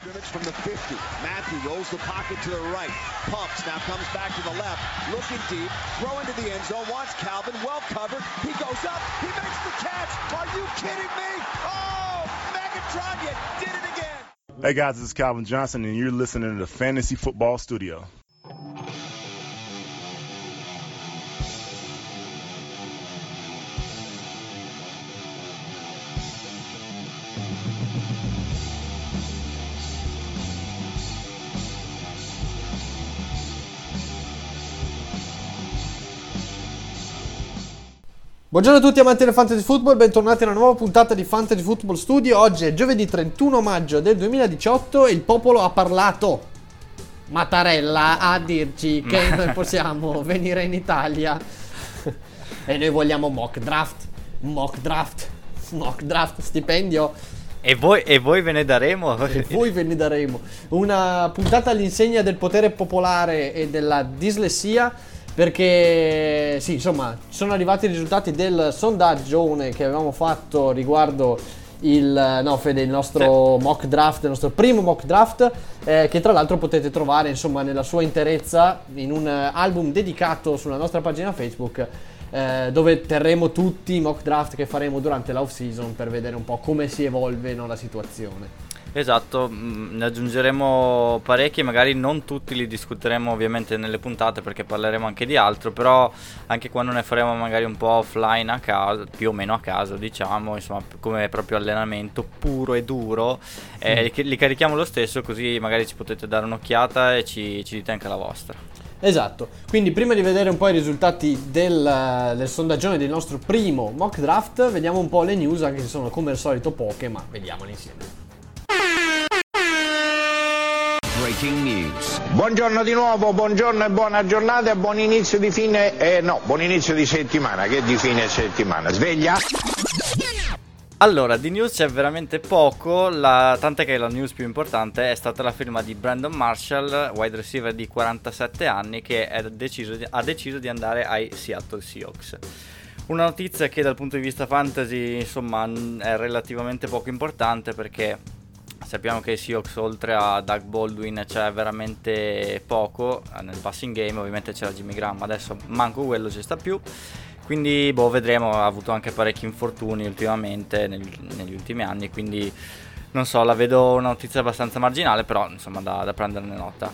scrimmage from the 50. Matthew rolls the pocket to the right. Pumps, now comes back to the left. Looking deep, throw into the end zone, wants Calvin, well covered. He goes up, he makes the catch. Are you kidding me? Oh, Megatron, you did it again. Hey guys, this is Calvin Johnson, and you're listening to the Fantasy Football Studio. Buongiorno a tutti amanti del Fantasy Football, bentornati a una nuova puntata di Fantasy Football Studio. Oggi è giovedì 31 maggio del 2018 e il popolo ha parlato. Mattarella a dirci che noi possiamo venire in Italia e noi vogliamo mock draft, mock draft, mock draft, stipendio. E voi, e voi ve ne daremo? E voi ve ne daremo. Una puntata all'insegna del potere popolare e della dislessia perché sì, insomma, sono arrivati i risultati del sondaggio che avevamo fatto riguardo il, no, Fede, il nostro sì. mock draft, il nostro primo mock draft, eh, che tra l'altro potete trovare insomma nella sua interezza in un album dedicato sulla nostra pagina Facebook. Eh, dove terremo tutti i mock draft che faremo durante l'off season per vedere un po' come si evolve no, la situazione. Esatto, mm, ne aggiungeremo parecchi, magari non tutti li discuteremo ovviamente nelle puntate perché parleremo anche di altro, però anche quando ne faremo magari un po' offline a casa, più o meno a casa diciamo, insomma come proprio allenamento puro e duro, eh, li, li, carichiamo lo stesso così magari ci potete dare un'occhiata e ci, ci dite anche la vostra. Esatto, quindi prima di vedere un po' i risultati del, del sondaggione del nostro primo mock draft, vediamo un po' le news, anche se sono come al solito poche, ma vediamole insieme. Breaking News. Buongiorno di nuovo, buongiorno e buona giornata e buon inizio di fine, eh, no, buon inizio di settimana, che di fine settimana. Sveglia? Allora, di news c'è veramente poco, la, tant'è che la news più importante è stata la firma di Brandon Marshall, wide receiver di 47 anni, che deciso di, ha deciso di andare ai Seattle Seahawks. Una notizia che dal punto di vista fantasy, insomma, è relativamente poco importante perché sappiamo che i Seahawks oltre a Doug Baldwin c'è veramente poco eh, nel passing game, ovviamente c'era Jimmy Graham, adesso manco quello ci sta più. Quindi boh, vedremo, ha avuto anche parecchi infortuni ultimamente negli, negli ultimi anni, quindi non so, la vedo una notizia abbastanza marginale, però insomma da, da prenderne nota.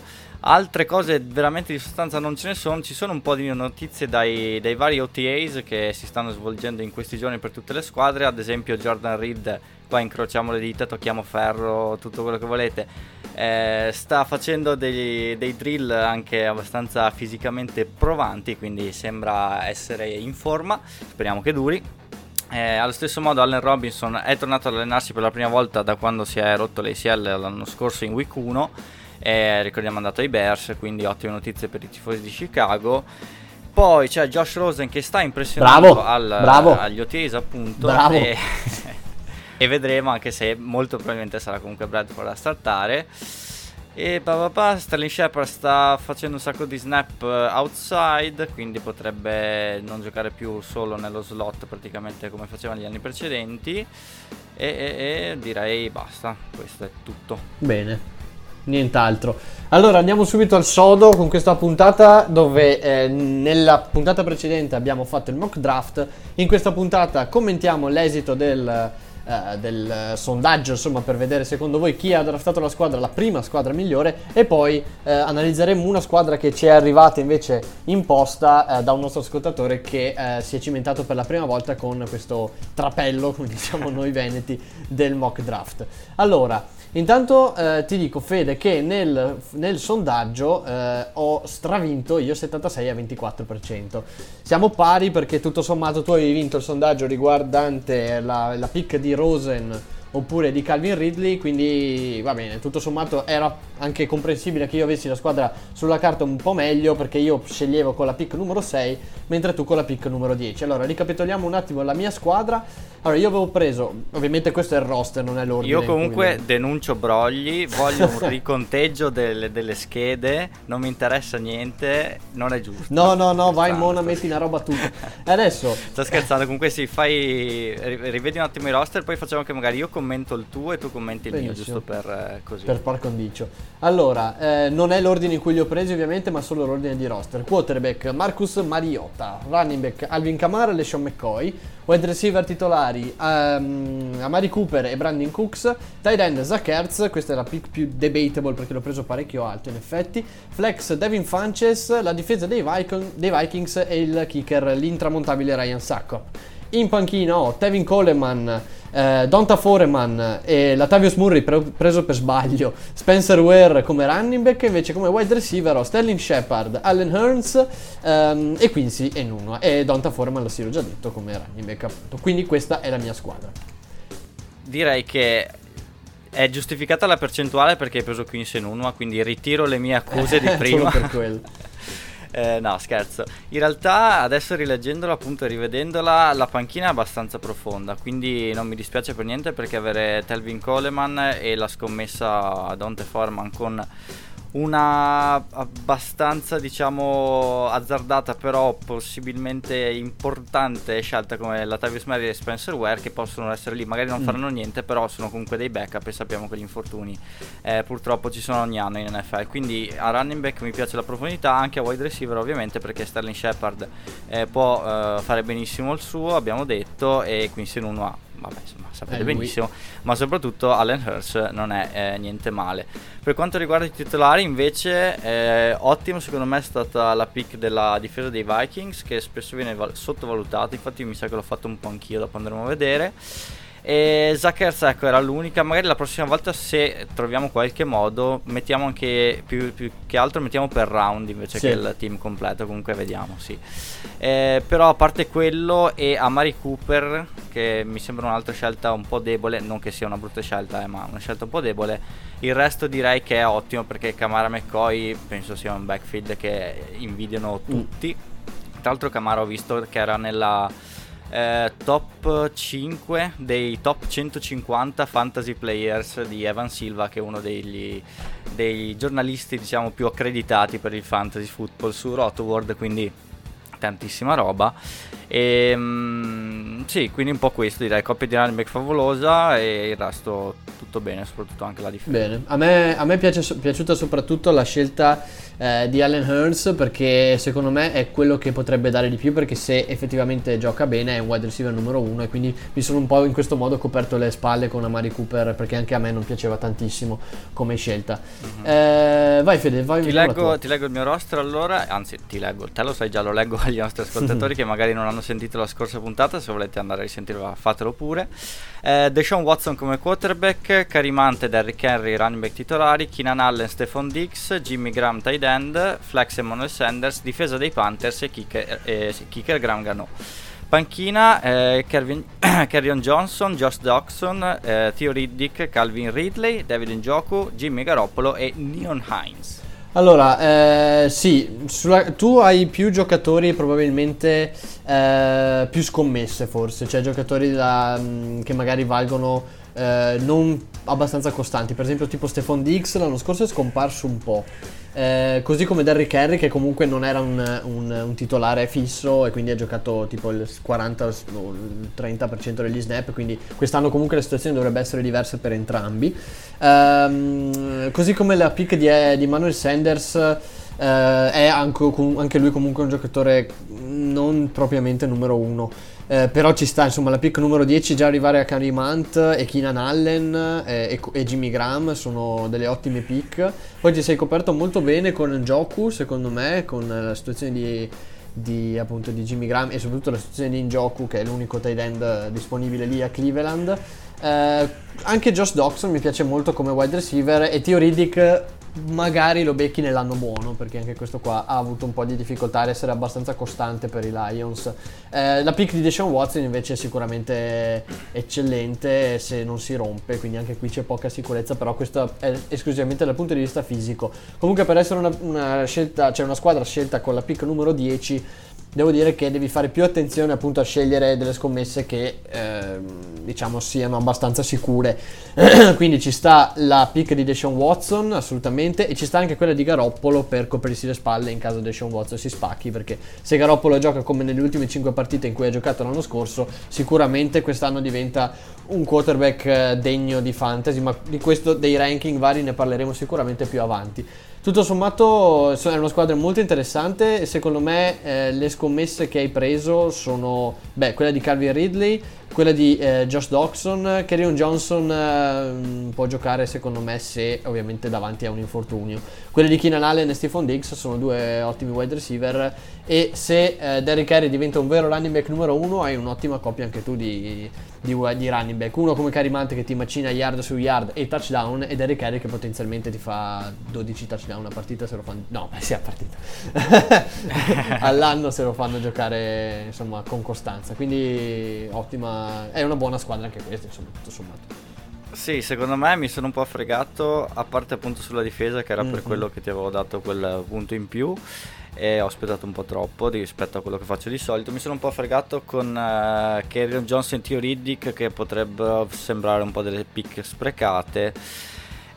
Altre cose veramente di sostanza non ce ne sono, ci sono un po' di notizie dai, dai vari OTAs che si stanno svolgendo in questi giorni per tutte le squadre, ad esempio Jordan Reed qua incrociamo le dita, tocchiamo ferro, tutto quello che volete. Eh, sta facendo dei, dei, drill anche abbastanza fisicamente provanti, quindi sembra essere in forma, speriamo che duri. Eh, allo stesso modo Allen Robinson è tornato ad allenarsi per la prima volta da quando si è rotto l'ACL l'anno scorso in week 1 e ricordiamo è andato ai Bears, quindi ottime notizie per i tifosi di Chicago. Poi c'è Josh Rosen che sta impressionando bravo, al, bravo. agli OTAs appunto. Bravo. E e vedremo anche se molto probabilmente sarà comunque Bradford a startare. E papà, Sterling Shepard sta facendo un sacco di snap eh, outside, quindi potrebbe non giocare più solo nello slot praticamente come faceva negli anni precedenti. E, e, e direi basta, questo è tutto. Bene, nient'altro. Allora andiamo subito al sodo con questa puntata dove eh, nella puntata precedente abbiamo fatto il mock draft. In questa puntata commentiamo l'esito del eh, del sondaggio, insomma, per vedere secondo voi chi ha draftato la squadra, la prima squadra migliore, e poi eh, analizzeremo una squadra che ci è arrivata invece in posta eh, da un nostro ascoltatore che eh, si è cimentato per la prima volta con questo trapello, come diciamo noi veneti, del mock draft. Allora, Intanto eh, ti dico, Fede, che nel, nel sondaggio eh, ho stravinto io 76 a 24%. Siamo pari perché tutto sommato tu avevi vinto il sondaggio riguardante la, la pick di Rosen oppure di Calvin Ridley, quindi va bene, tutto sommato era anche comprensibile che io avessi la squadra sulla carta un po' meglio perché io sceglievo con la pick numero 6 mentre tu con la pick numero 10. Allora ricapitoliamo un attimo la mia squadra. Allora, io avevo preso, ovviamente questo è il roster, non è l'ordine. Io comunque le- denuncio brogli, voglio un riconteggio delle, delle schede, non mi interessa niente, non è giusto. No, no, no, vai Scherzando, Mona, metti una roba tu. Adesso, Sto scherzando, comunque sì, fai. ri- Rivedi un attimo i roster, poi facciamo che magari io commento il tuo e tu commenti il mio, Benissimo. giusto per eh, così. per par condicio. Allora, eh, non è l'ordine in cui li ho presi ovviamente, ma solo l'ordine di roster. Quarterback Marcus Mariota, running back Alvin Kamara e LeSean McCoy, wide receiver titolari ehm, Amari Cooper e Brandon Cooks, tight end Zach Ertz, questa è la pick più debatable perché l'ho preso parecchio alto in effetti, flex Devin Funches, la difesa dei, Vikings, dei Vikings e il kicker l'intramontabile Ryan Sacco. In panchina ho Tevin Coleman, eh, Donta Foreman e Latavius Murray pre- preso per sbaglio, Spencer Ware come running back, invece come wide receiver ho Sterling Shepard, Allen Hearns ehm, e Quincy Enunua e Donta Foreman lo si l'ho già detto come running back appunto. Quindi questa è la mia squadra. Direi che è giustificata la percentuale perché hai preso Quincy in uno, quindi ritiro le mie accuse di prima. Solo per quello. Eh, no, scherzo. In realtà, adesso rileggendola, appunto, rivedendola, la panchina è abbastanza profonda. Quindi non mi dispiace per niente perché avere Telvin Coleman e la scommessa Dante Foreman con una abbastanza, diciamo, azzardata, però possibilmente importante scelta come la Tavius e Spencer Ware che possono essere lì. Magari non faranno niente, però sono comunque dei backup e sappiamo che gli infortuni eh, purtroppo ci sono ogni anno in NFL. Quindi a running back mi piace la profondità, anche a wide receiver ovviamente perché Sterling Shepard eh, può eh, fare benissimo il suo, abbiamo detto, e Quincy Nuno ha. Vabbè, insomma, sapete Eh, benissimo, ma soprattutto Allen Hurst non è eh, niente male. Per quanto riguarda i titolari, invece, eh, ottimo secondo me è stata la pick della difesa dei Vikings, che spesso viene val- sottovalutata. Infatti, mi sa che l'ho fatto un po' anch'io, dopo andremo a vedere. E Zuckers ecco era l'unica magari la prossima volta se troviamo qualche modo mettiamo anche più, più che altro mettiamo per round invece Sì. che il team completo comunque vediamo sì. Eh, però a parte quello e Amari Cooper che mi sembra un'altra scelta un po' debole non che sia una brutta scelta eh, ma una scelta un po' debole il resto direi che è ottimo perché Camara McCoy penso sia un backfield che invidiano tutti. Tra l'altro Camara ho visto che era nella eh, top 5 dei top 150 fantasy players di Evan Silva che è uno degli, dei giornalisti diciamo più accreditati per il fantasy football su Rotoworld quindi tantissima roba. E mm, sì quindi un po' questo direi. Coppia di running favolosa e il resto tutto bene soprattutto anche la difesa. Bene, a me, a me piace, piaciuta soprattutto la scelta eh, di Allen Hearns perché secondo me è quello che potrebbe dare di più perché se effettivamente gioca bene è un wide receiver numero uno e quindi mi sono un po' in questo modo coperto le spalle con Amari Cooper perché anche a me non piaceva tantissimo come scelta. Eh, vai Fede, vai Ti leggo, ti leggo il mio roster allora, anzi ti leggo, te lo sai già, lo leggo agli nostri ascoltatori che magari non hanno sentito la scorsa puntata, se volete andare a risentirla fatelo pure. Eh, Deshaun Watson come quarterback, Carimante, Derrick Henry, running back titolari, Keenan Allen, Stephon Dix, Jimmy Graham tight end, Flex Emmanuel Sanders, difesa dei Panthers e kicker, eh, kicker Graham Gano. Panchina, eh, Kerryon Johnson, Josh Doxson, eh, Theo Riddick, Calvin Ridley, David Njoku, Jimmy Garoppolo e Neon Hines. Allora, eh, sì, sulla- tu hai più giocatori probabilmente eh, più scommesse forse, cioè giocatori da- mh, che magari valgono eh, non abbastanza costanti, per esempio tipo Stefan Dix l'anno scorso è scomparso un po', Eh, così come Derrick Henry che comunque non era un, un- un titolare fisso e quindi ha giocato tipo il 40 o il 30% degli snap, quindi quest'anno comunque la situazione dovrebbe essere diversa per entrambi. Ehm, così come la pick di, di Manuel Sanders eh, è anche, anche lui comunque un giocatore non propriamente numero uno. Eh, però ci sta, insomma, la pick numero 10 già arrivare a Karim Hunt e Keenan Allen eh, e, e Jimmy Graham sono delle ottime pick. Poi ti sei coperto molto bene con Joku, secondo me, con la situazione di, di, appunto, di Jimmy Graham e soprattutto la situazione di Njoku, che è l'unico tight end disponibile lì a Cleveland. Eh, anche Josh Doxon mi piace molto come wide receiver e Theo Riddick magari lo becchi nell'anno buono, perché anche questo qua ha avuto un po' di difficoltà ad essere abbastanza costante per i Lions. Eh, la pick di Deshaun Watson invece è sicuramente eccellente se non si rompe, quindi anche qui c'è poca sicurezza, però questo è esclusivamente dal punto di vista fisico. Comunque per essere una, una scelta, cioè una squadra scelta con la pick numero 10 devo dire che devi fare più attenzione appunto a scegliere delle scommesse che eh, diciamo siano abbastanza sicure. Quindi ci sta la pick di Deshaun Watson assolutamente e ci sta anche quella di Garoppolo per coprirsi le spalle in caso Deshaun Watson si spacchi perché se Garoppolo gioca come nelle ultime 5 partite in cui ha giocato l'anno scorso sicuramente quest'anno diventa un quarterback eh, degno di fantasy ma di questo dei ranking vari ne parleremo sicuramente più avanti tutto sommato è una squadra molto interessante e secondo me eh, le scommesse che hai preso sono beh, quella di Calvin Ridley, quella di eh, Josh Doxon, Kerryon Johnson eh, può giocare secondo me se ovviamente davanti a un infortunio. Quelle di Keenan Allen e Stephon Diggs sono due ottimi wide receiver e se eh, Derrick Henry diventa un vero running back numero uno hai un'ottima coppia anche tu di, di, di running back. Uno come Carimante che ti macina yard su yard e touchdown e Derrick Henry che potenzialmente ti fa 12 touchdown a partita se lo fanno... No, sì, a partita. All'anno se lo fanno giocare insomma con costanza. Quindi ottima... È una buona squadra anche questa, insomma, tutto sommato. Sì, secondo me mi sono un po' fregato, a parte appunto sulla difesa che era mm-hmm. per quello che ti avevo dato quel punto in più e ho aspettato un po' troppo rispetto a quello che faccio di solito. Mi sono un po' fregato con uh, Johnson e Tio Riddick che potrebbero sembrare un po' delle pick sprecate.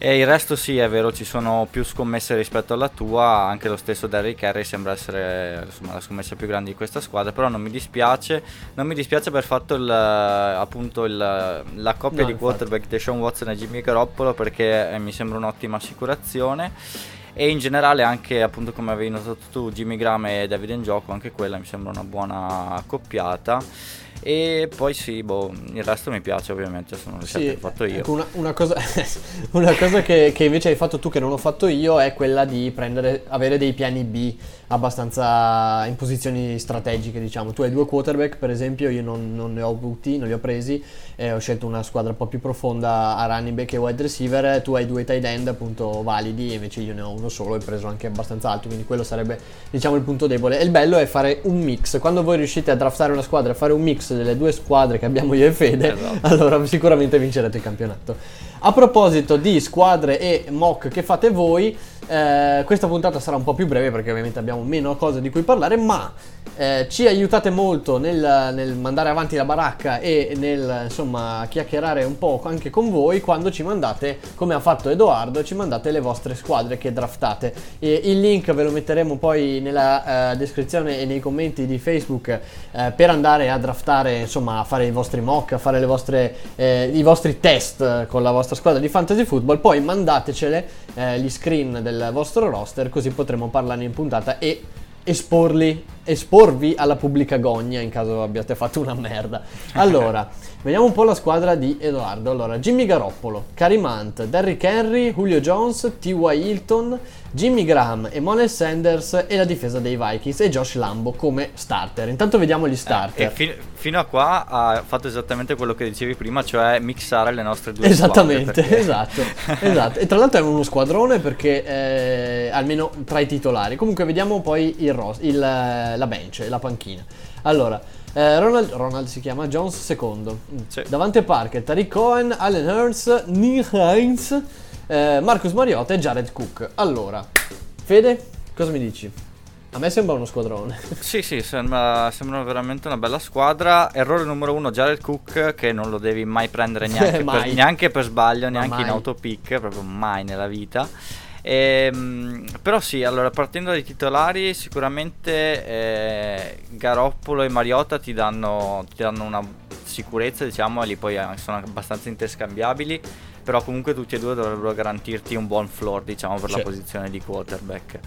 E il resto sì, è vero, ci sono più scommesse rispetto alla tua, anche lo stesso Derrick Harry sembra essere insomma, la scommessa più grande di questa squadra, però non mi dispiace, non mi dispiace per fatto il, appunto il, la coppia no, di quarterback Deshaun Watson e Jimmy Garoppolo perché eh, mi sembra un'ottima assicurazione. E in generale anche appunto come avevi notato tu Jimmy Graham e David Njoku anche quella mi sembra una buona accoppiata e poi sì, boh, il resto mi piace ovviamente, sono le sì, che ho fatto io. Ecco una, una, cosa, una cosa che, che, invece hai fatto tu che non ho fatto io è quella di prendere, avere dei piani B abbastanza in posizioni strategiche, diciamo. Tu hai due quarterback, per esempio, io non, non ne ho avuti, non li ho presi, eh, ho scelto una squadra un po' più profonda a running back e wide receiver, tu hai due tight end appunto validi, invece io ne ho uno solo e preso anche abbastanza alto, quindi quello sarebbe, diciamo, il punto debole. E il bello è fare un mix. Quando voi riuscite a draftare una squadra e fare un mix delle due squadre che abbiamo io e Fede, esatto. allora sicuramente vincerete il campionato. A proposito di squadre e mock che fate voi, eh, questa puntata sarà un po' più breve perché ovviamente abbiamo meno cose di cui parlare, ma eh, ci aiutate molto nel, nel, mandare avanti la baracca e nel insomma chiacchierare un po' anche con voi quando ci mandate, come ha fatto Edoardo, ci mandate le vostre squadre che draftate. E il link ve lo metteremo poi nella uh, descrizione e nei commenti di Facebook uh, per andare a draftare, insomma, a fare i vostri mock, a fare vostre, eh, i vostri test con la vostra squadra di fantasy football. Poi mandatecele eh, gli screen del vostro roster, così potremo parlarne in puntata e esporli, esporvi alla pubblica gogna in caso abbiate fatto una merda. Allora, vediamo un po' la squadra di Edoardo. Allora, Jimmy Garoppolo, Karim Hunt, Derrick Henry, Julio Jones, T.Y. Hilton, Jimmy Graham, Emmanuel Sanders e la difesa dei Vikings e Josh Lambo come starter. Intanto vediamo gli starter. Eh, fi- fino a qua ha fatto esattamente quello che dicevi prima, cioè mixare le nostre due Esattamente, perché... esatto, esatto. E tra l'altro è uno squadrone perché eh, almeno tra i titolari. Comunque vediamo poi il, ros- il la bench, la panchina. Allora, eh, Ronald, Ronald, si chiama Jones secondo. Sì. Davante Parker, Tariq Cohen, Allen Hurts, Neil Hines eh, Marcus Mariota e Jared Cook. Allora, Fede, cosa mi dici? A me sembra uno squadrone. Sì, sì, sembra, sembra, veramente una bella squadra. Errore numero uno, Jared Cook, che non lo devi mai prendere neanche, mai. Per, neanche per, sbaglio, neanche in autopick, proprio mai nella vita. Ehm, però sì, allora partendo dai titolari, sicuramente eh, Garoppolo e Mariota ti danno, ti danno una sicurezza, diciamo, e lì poi sono abbastanza interscambiabili però comunque tutti e due dovrebbero garantirti un buon floor diciamo per sì. la posizione di quarterback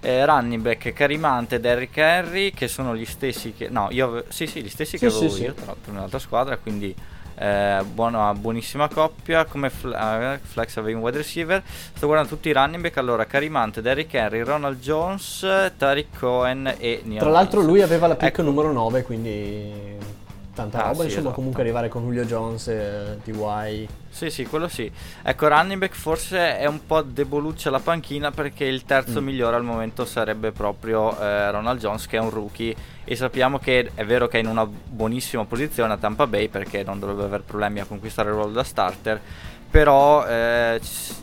eh, running back Carimante e Derrick Henry che sono gli stessi che no io sì sì gli stessi sì, che avevo sì, io tra l'altro nell'altra squadra quindi eh, buona, buonissima coppia come fl- uh, flex avevi un wide receiver. Sto guardando tutti i running back. Allora Carimante, Derrick Henry, Ronald Jones Tariq Cohen e Neon tra l'altro lui aveva la pick ecco. numero 9 quindi tanta Ah, roba, sì, insomma esatto. comunque arrivare con Julio Jones e TY. Sì, sì, quello sì. Ecco, running back forse è un po' deboluccia la panchina perché il terzo Mm. migliore al momento sarebbe proprio eh, Ronald Jones che è un rookie e sappiamo che è vero che è in una buonissima posizione a Tampa Bay perché non dovrebbe aver problemi a conquistare il ruolo da starter. Però eh,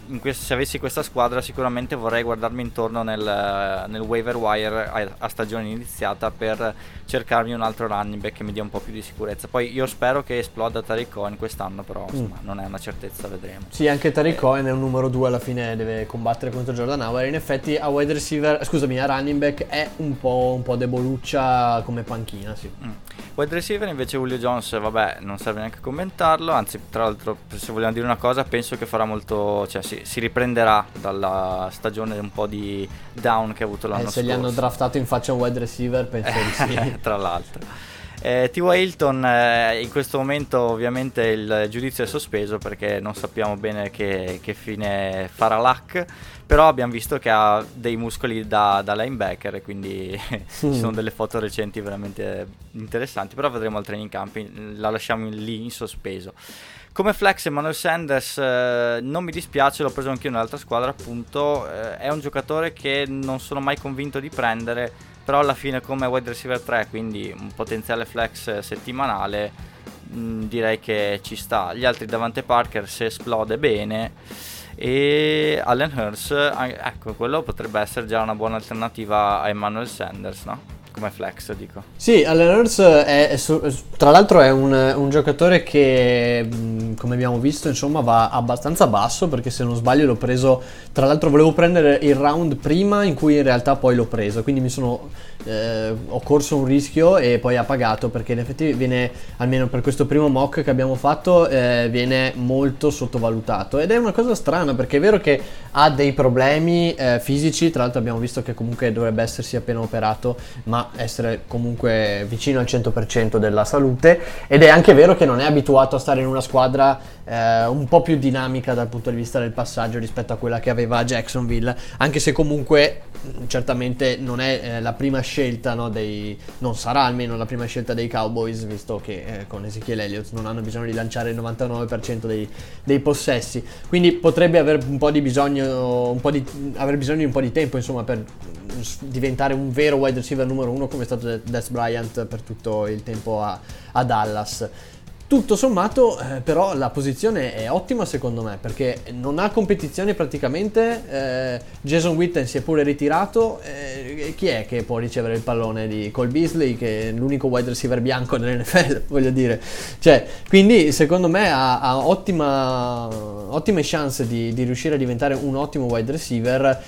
in quest- se avessi questa squadra sicuramente vorrei guardarmi intorno nel, nel waiver wire a, a stagione iniziata per cercarmi un altro running back che mi dia un po' più di sicurezza. Poi io spero che esploda Tariq Cohen quest'anno, però insomma, non è una certezza, vedremo. Sì, anche Tariq Cohen è un numero 2 alla fine, deve combattere contro Jordan Howard. In effetti a wide receiver, scusami, a running back è un po', un po' deboluccia come panchina, sì. Mm. Wide receiver invece Julio Jones, vabbè, non serve neanche commentarlo, anzi tra l'altro se vogliamo dire una cosa penso che farà molto, cioè si, si riprenderà dalla stagione un po' di down che ha avuto l'anno Eh, se scorso. gli hanno draftato in faccia un wide receiver, penso di sì. tra l'altro. Eh, T.Y. Hilton eh, in questo momento ovviamente il giudizio è sospeso perché non sappiamo bene che, che fine farà Luck, però abbiamo visto che ha dei muscoli da, da linebacker e quindi ci sono delle foto recenti veramente interessanti, però vedremo al training camp, la lasciamo lì in sospeso. Come flex Emmanuel Sanders eh, non mi dispiace, l'ho preso anche io nell'altra squadra appunto, eh, è un giocatore che non sono mai convinto di prendere, però alla fine come wide receiver 3, quindi un potenziale flex eh, settimanale, mh, direi che ci sta. Gli altri Davante Parker se esplode bene e Allen Hurst, eh, ecco, quello potrebbe essere già una buona alternativa a Emmanuel Sanders, no? Come flex dico. Sì, Allen Hurts è, tra l'altro è un, un giocatore che, come abbiamo visto, insomma, va abbastanza basso perché se non sbaglio l'ho preso, tra l'altro volevo prendere il round prima in cui in realtà poi l'ho preso, quindi mi sono, eh, ho corso un rischio e poi ha pagato perché in effetti viene, almeno per questo primo mock che abbiamo fatto, eh, viene molto sottovalutato ed è una cosa strana perché è vero che ha dei problemi eh, fisici, tra l'altro abbiamo visto che comunque dovrebbe essersi appena operato, ma essere comunque vicino al 100% della salute ed è anche vero che non è abituato a stare in una squadra eh, un po' più dinamica dal punto di vista del passaggio rispetto a quella che aveva a Jacksonville, anche se comunque certamente non è eh, la prima scelta no, dei non sarà almeno la prima scelta dei Cowboys visto che eh, con Ezekiel Elliott non hanno bisogno di lanciare il 99% dei, dei possessi. Quindi potrebbe aver un po' di bisogno un po' di, aver bisogno di un po' di tempo insomma per diventare un vero wide receiver numero uno come è stato De- Des Bryant per tutto il tempo a, a Dallas tutto sommato, eh, però, la posizione è ottima secondo me perché non ha competizione praticamente. eh, Jason Witten si è pure ritirato. eh, chi è che può ricevere il pallone di Cole Beasley, che è l'unico wide receiver bianco dell'NFL? Voglio dire, cioè, quindi secondo me ha, ha ottima, ottime chance di, di riuscire a diventare un ottimo wide receiver.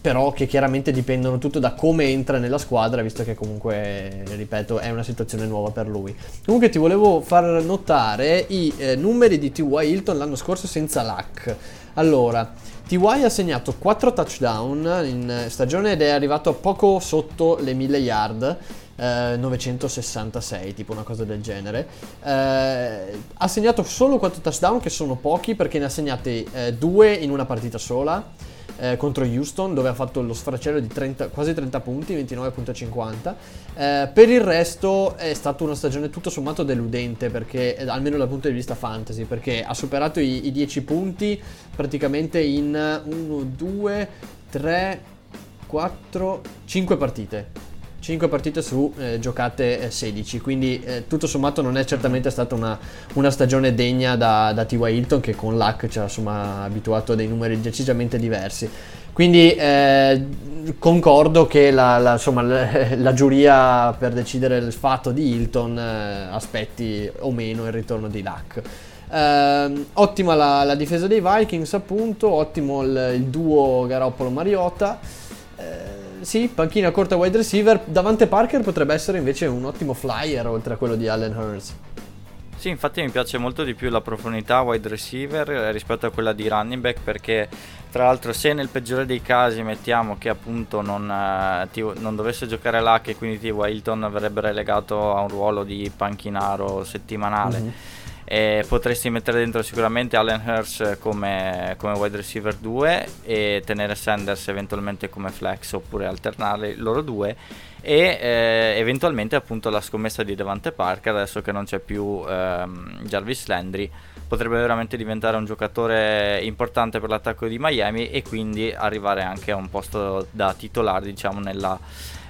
però che chiaramente dipendono tutto da come entra nella squadra, visto che comunque, ripeto, è una situazione nuova per lui. Comunque ti volevo far notare i eh, numeri di T.Y. Hilton l'anno scorso senza luck. Allora, T.Y. ha segnato 4 touchdown in eh, stagione ed è arrivato a poco sotto le 1000 yard. eh, 966, tipo una cosa del genere. Eh, ha segnato solo 4 touchdown, che sono pochi perché ne ha segnati 2 in una partita sola eh, contro Houston dove ha fatto lo sfracello di 30 quasi 30 punti, 29.50. Eh, per il resto è stata una stagione tutto sommato deludente perché eh, almeno dal punto di vista fantasy perché ha superato i, i 10 punti praticamente in 1 2 3 4 5 partite. 5 partite su eh, giocate eh, 16, quindi eh, tutto sommato non è certamente stata una, una stagione degna da, da T.Y. Hilton che con Luck ci ha insomma abituato a dei numeri decisamente diversi. Quindi eh, concordo che la, la- insomma, la, la giuria per decidere il fatto di Hilton eh, aspetti o meno il ritorno di Luck. Ehm, ottima la, la difesa dei Vikings, appunto, ottimo il, il duo Garoppolo-Mariota. Eh, sì, panchina corta wide receiver. Davante Parker potrebbe essere invece un ottimo flyer oltre a quello di Allen Hurst. Sì, infatti mi piace molto di più la profondità wide receiver eh, rispetto a quella di running back perché tra l'altro se nel peggiore dei casi mettiamo che appunto non, eh, T- non dovesse giocare là che quindi T. Hilton verrebbe relegato a un ruolo di panchinaro settimanale Mhm. E potresti mettere dentro sicuramente Allen Hurst come, come wide receiver 2 e tenere Sanders eventualmente come flex oppure alternare loro due. E eh, eventualmente appunto la scommessa di Devante Parker adesso che non c'è più ehm, Jarvis Landry potrebbe veramente diventare un giocatore importante per l'attacco di Miami e quindi arrivare anche a un posto da titolare diciamo nella,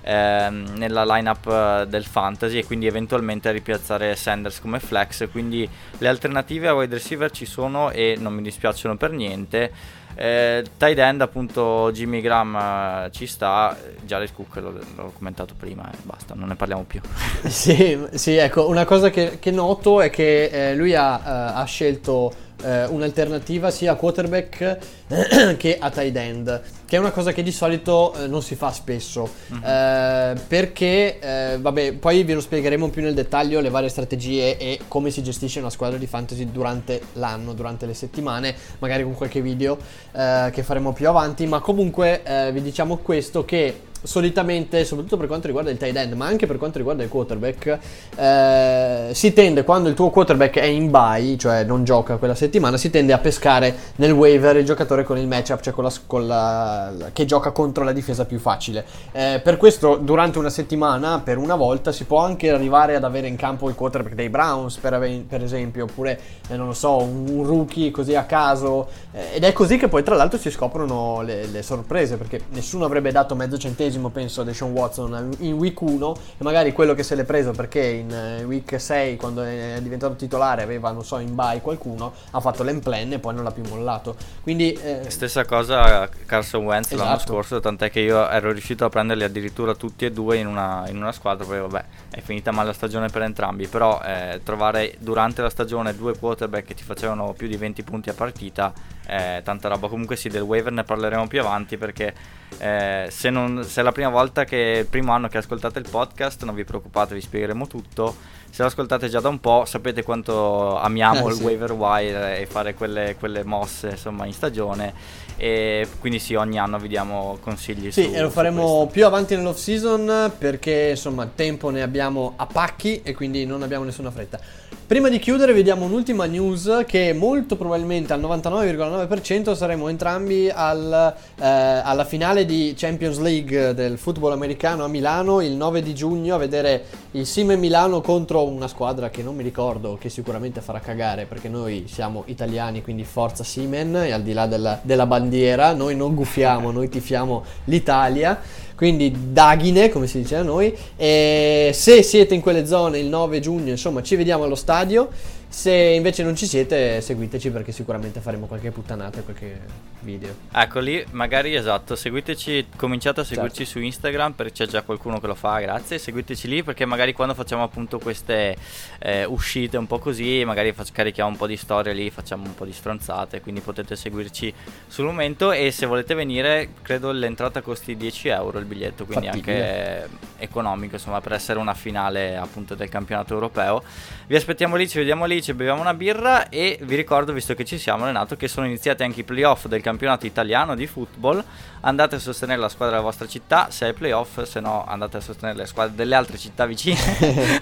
ehm, nella lineup eh, del fantasy e quindi eventualmente ripiazzare Sanders come flex. Quindi le alternative a wide receiver ci sono e non mi dispiacciono per niente. Eh, tight end appunto Jimmy Graham eh, ci sta, Jared Cook l'ho, l'ho, commentato prima e basta, non ne parliamo più. sì, sì, ecco, una cosa che, che noto è che eh, lui ha, eh, ha scelto eh, un'alternativa sia a quarterback che a tight end, che è una cosa che di solito eh, non si fa spesso, uh-huh. eh, perché, eh, vabbè, poi ve lo spiegheremo più nel dettaglio le varie strategie e come si gestisce una squadra di fantasy durante l'anno, durante le settimane, magari con qualche video eh, che faremo più avanti, ma comunque eh, vi diciamo questo che solitamente, soprattutto per quanto riguarda il tight end, ma anche per quanto riguarda il quarterback, eh, si tende quando il tuo quarterback è in bye, cioè non gioca quella settimana, si tende a pescare nel waiver il giocatore con il matchup, cioè con la, con la che gioca contro la difesa più facile. Eh, per questo, durante una settimana, per una volta, si può anche arrivare ad avere in campo il quarterback dei Browns, per, per esempio, oppure, eh, non lo so, un, rookie così a caso. Eh, ed è così che poi, tra l'altro, si scoprono le, le sorprese, perché nessuno avrebbe dato mezzo centesimo penso a Deshaun Watson in week 1 e magari quello che se l'è preso perché in eh, week 6 quando è diventato titolare aveva non so in bye qualcuno ha fatto l'emplan e poi non l'ha più mollato quindi eh... stessa cosa Carson Wentz esatto. l'anno scorso tant'è che io ero riuscito a prenderli addirittura tutti e due in una, in una squadra poi vabbè è finita male la stagione per entrambi però eh, trovare durante la stagione due quarterback che ti facevano più di 20 punti a partita eh, tanta roba. Comunque sì, del waiver ne parleremo più avanti perché eh, se, non, se, è la prima volta che il primo anno che ascoltate il podcast, non vi preoccupate, vi spiegheremo tutto. Se lo ascoltate già da un po', sapete quanto amiamo eh, il sì. waiver wire e fare quelle, quelle mosse insomma in stagione. E quindi sì, ogni anno vi diamo consigli. Sì, su, e lo faremo più avanti nell'off season perché insomma tempo ne abbiamo a pacchi e quindi non abbiamo nessuna fretta. Prima di chiudere vediamo un'ultima news che molto probabilmente al 99,9% saremo entrambi al, eh, alla finale di Champions League del football americano a Milano il 9 di giugno a vedere il Sime Milano contro una squadra che non mi ricordo che sicuramente farà cagare perché noi siamo italiani quindi forza Simen e al di là della, della bandiera noi non gufiamo, noi tifiamo l'Italia quindi Daghine, come si dice da noi. E se siete in quelle zone il 9 giugno, insomma, ci vediamo allo stadio. Se invece non ci siete, seguiteci perché sicuramente faremo qualche puttanata e qualche video. Ecco lì, magari esatto, seguiteci, cominciate a seguirci certo. su Instagram perché c'è già qualcuno che lo fa, grazie. Seguiteci lì perché magari quando facciamo appunto queste eh, uscite un po' così, magari fac- carichiamo un po' di storie lì, facciamo un po' di stronzate, quindi potete seguirci sul momento e se volete venire, credo l'entrata costi 10 euro il biglietto, quindi Fattibile. anche economico, insomma, per essere una finale appunto del campionato europeo. Vi aspettiamo lì, ci vediamo lì ci beviamo una birra e vi ricordo, visto che ci siamo, Renato, che sono iniziati anche i playoff del campionato italiano di football. Andate a sostenere la squadra della vostra città, se hai playoff, se no andate a sostenere le squadre delle altre città vicine.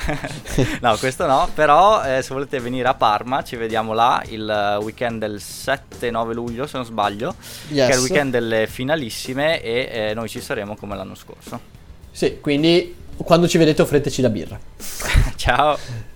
no, questo no, però eh, se volete venire a Parma ci vediamo là il weekend del 7-9 luglio, se non sbaglio, yes. che è il weekend delle finalissime e eh, noi ci saremo come l'anno scorso. Sì, quindi quando ci vedete offreteci la birra. Ciao.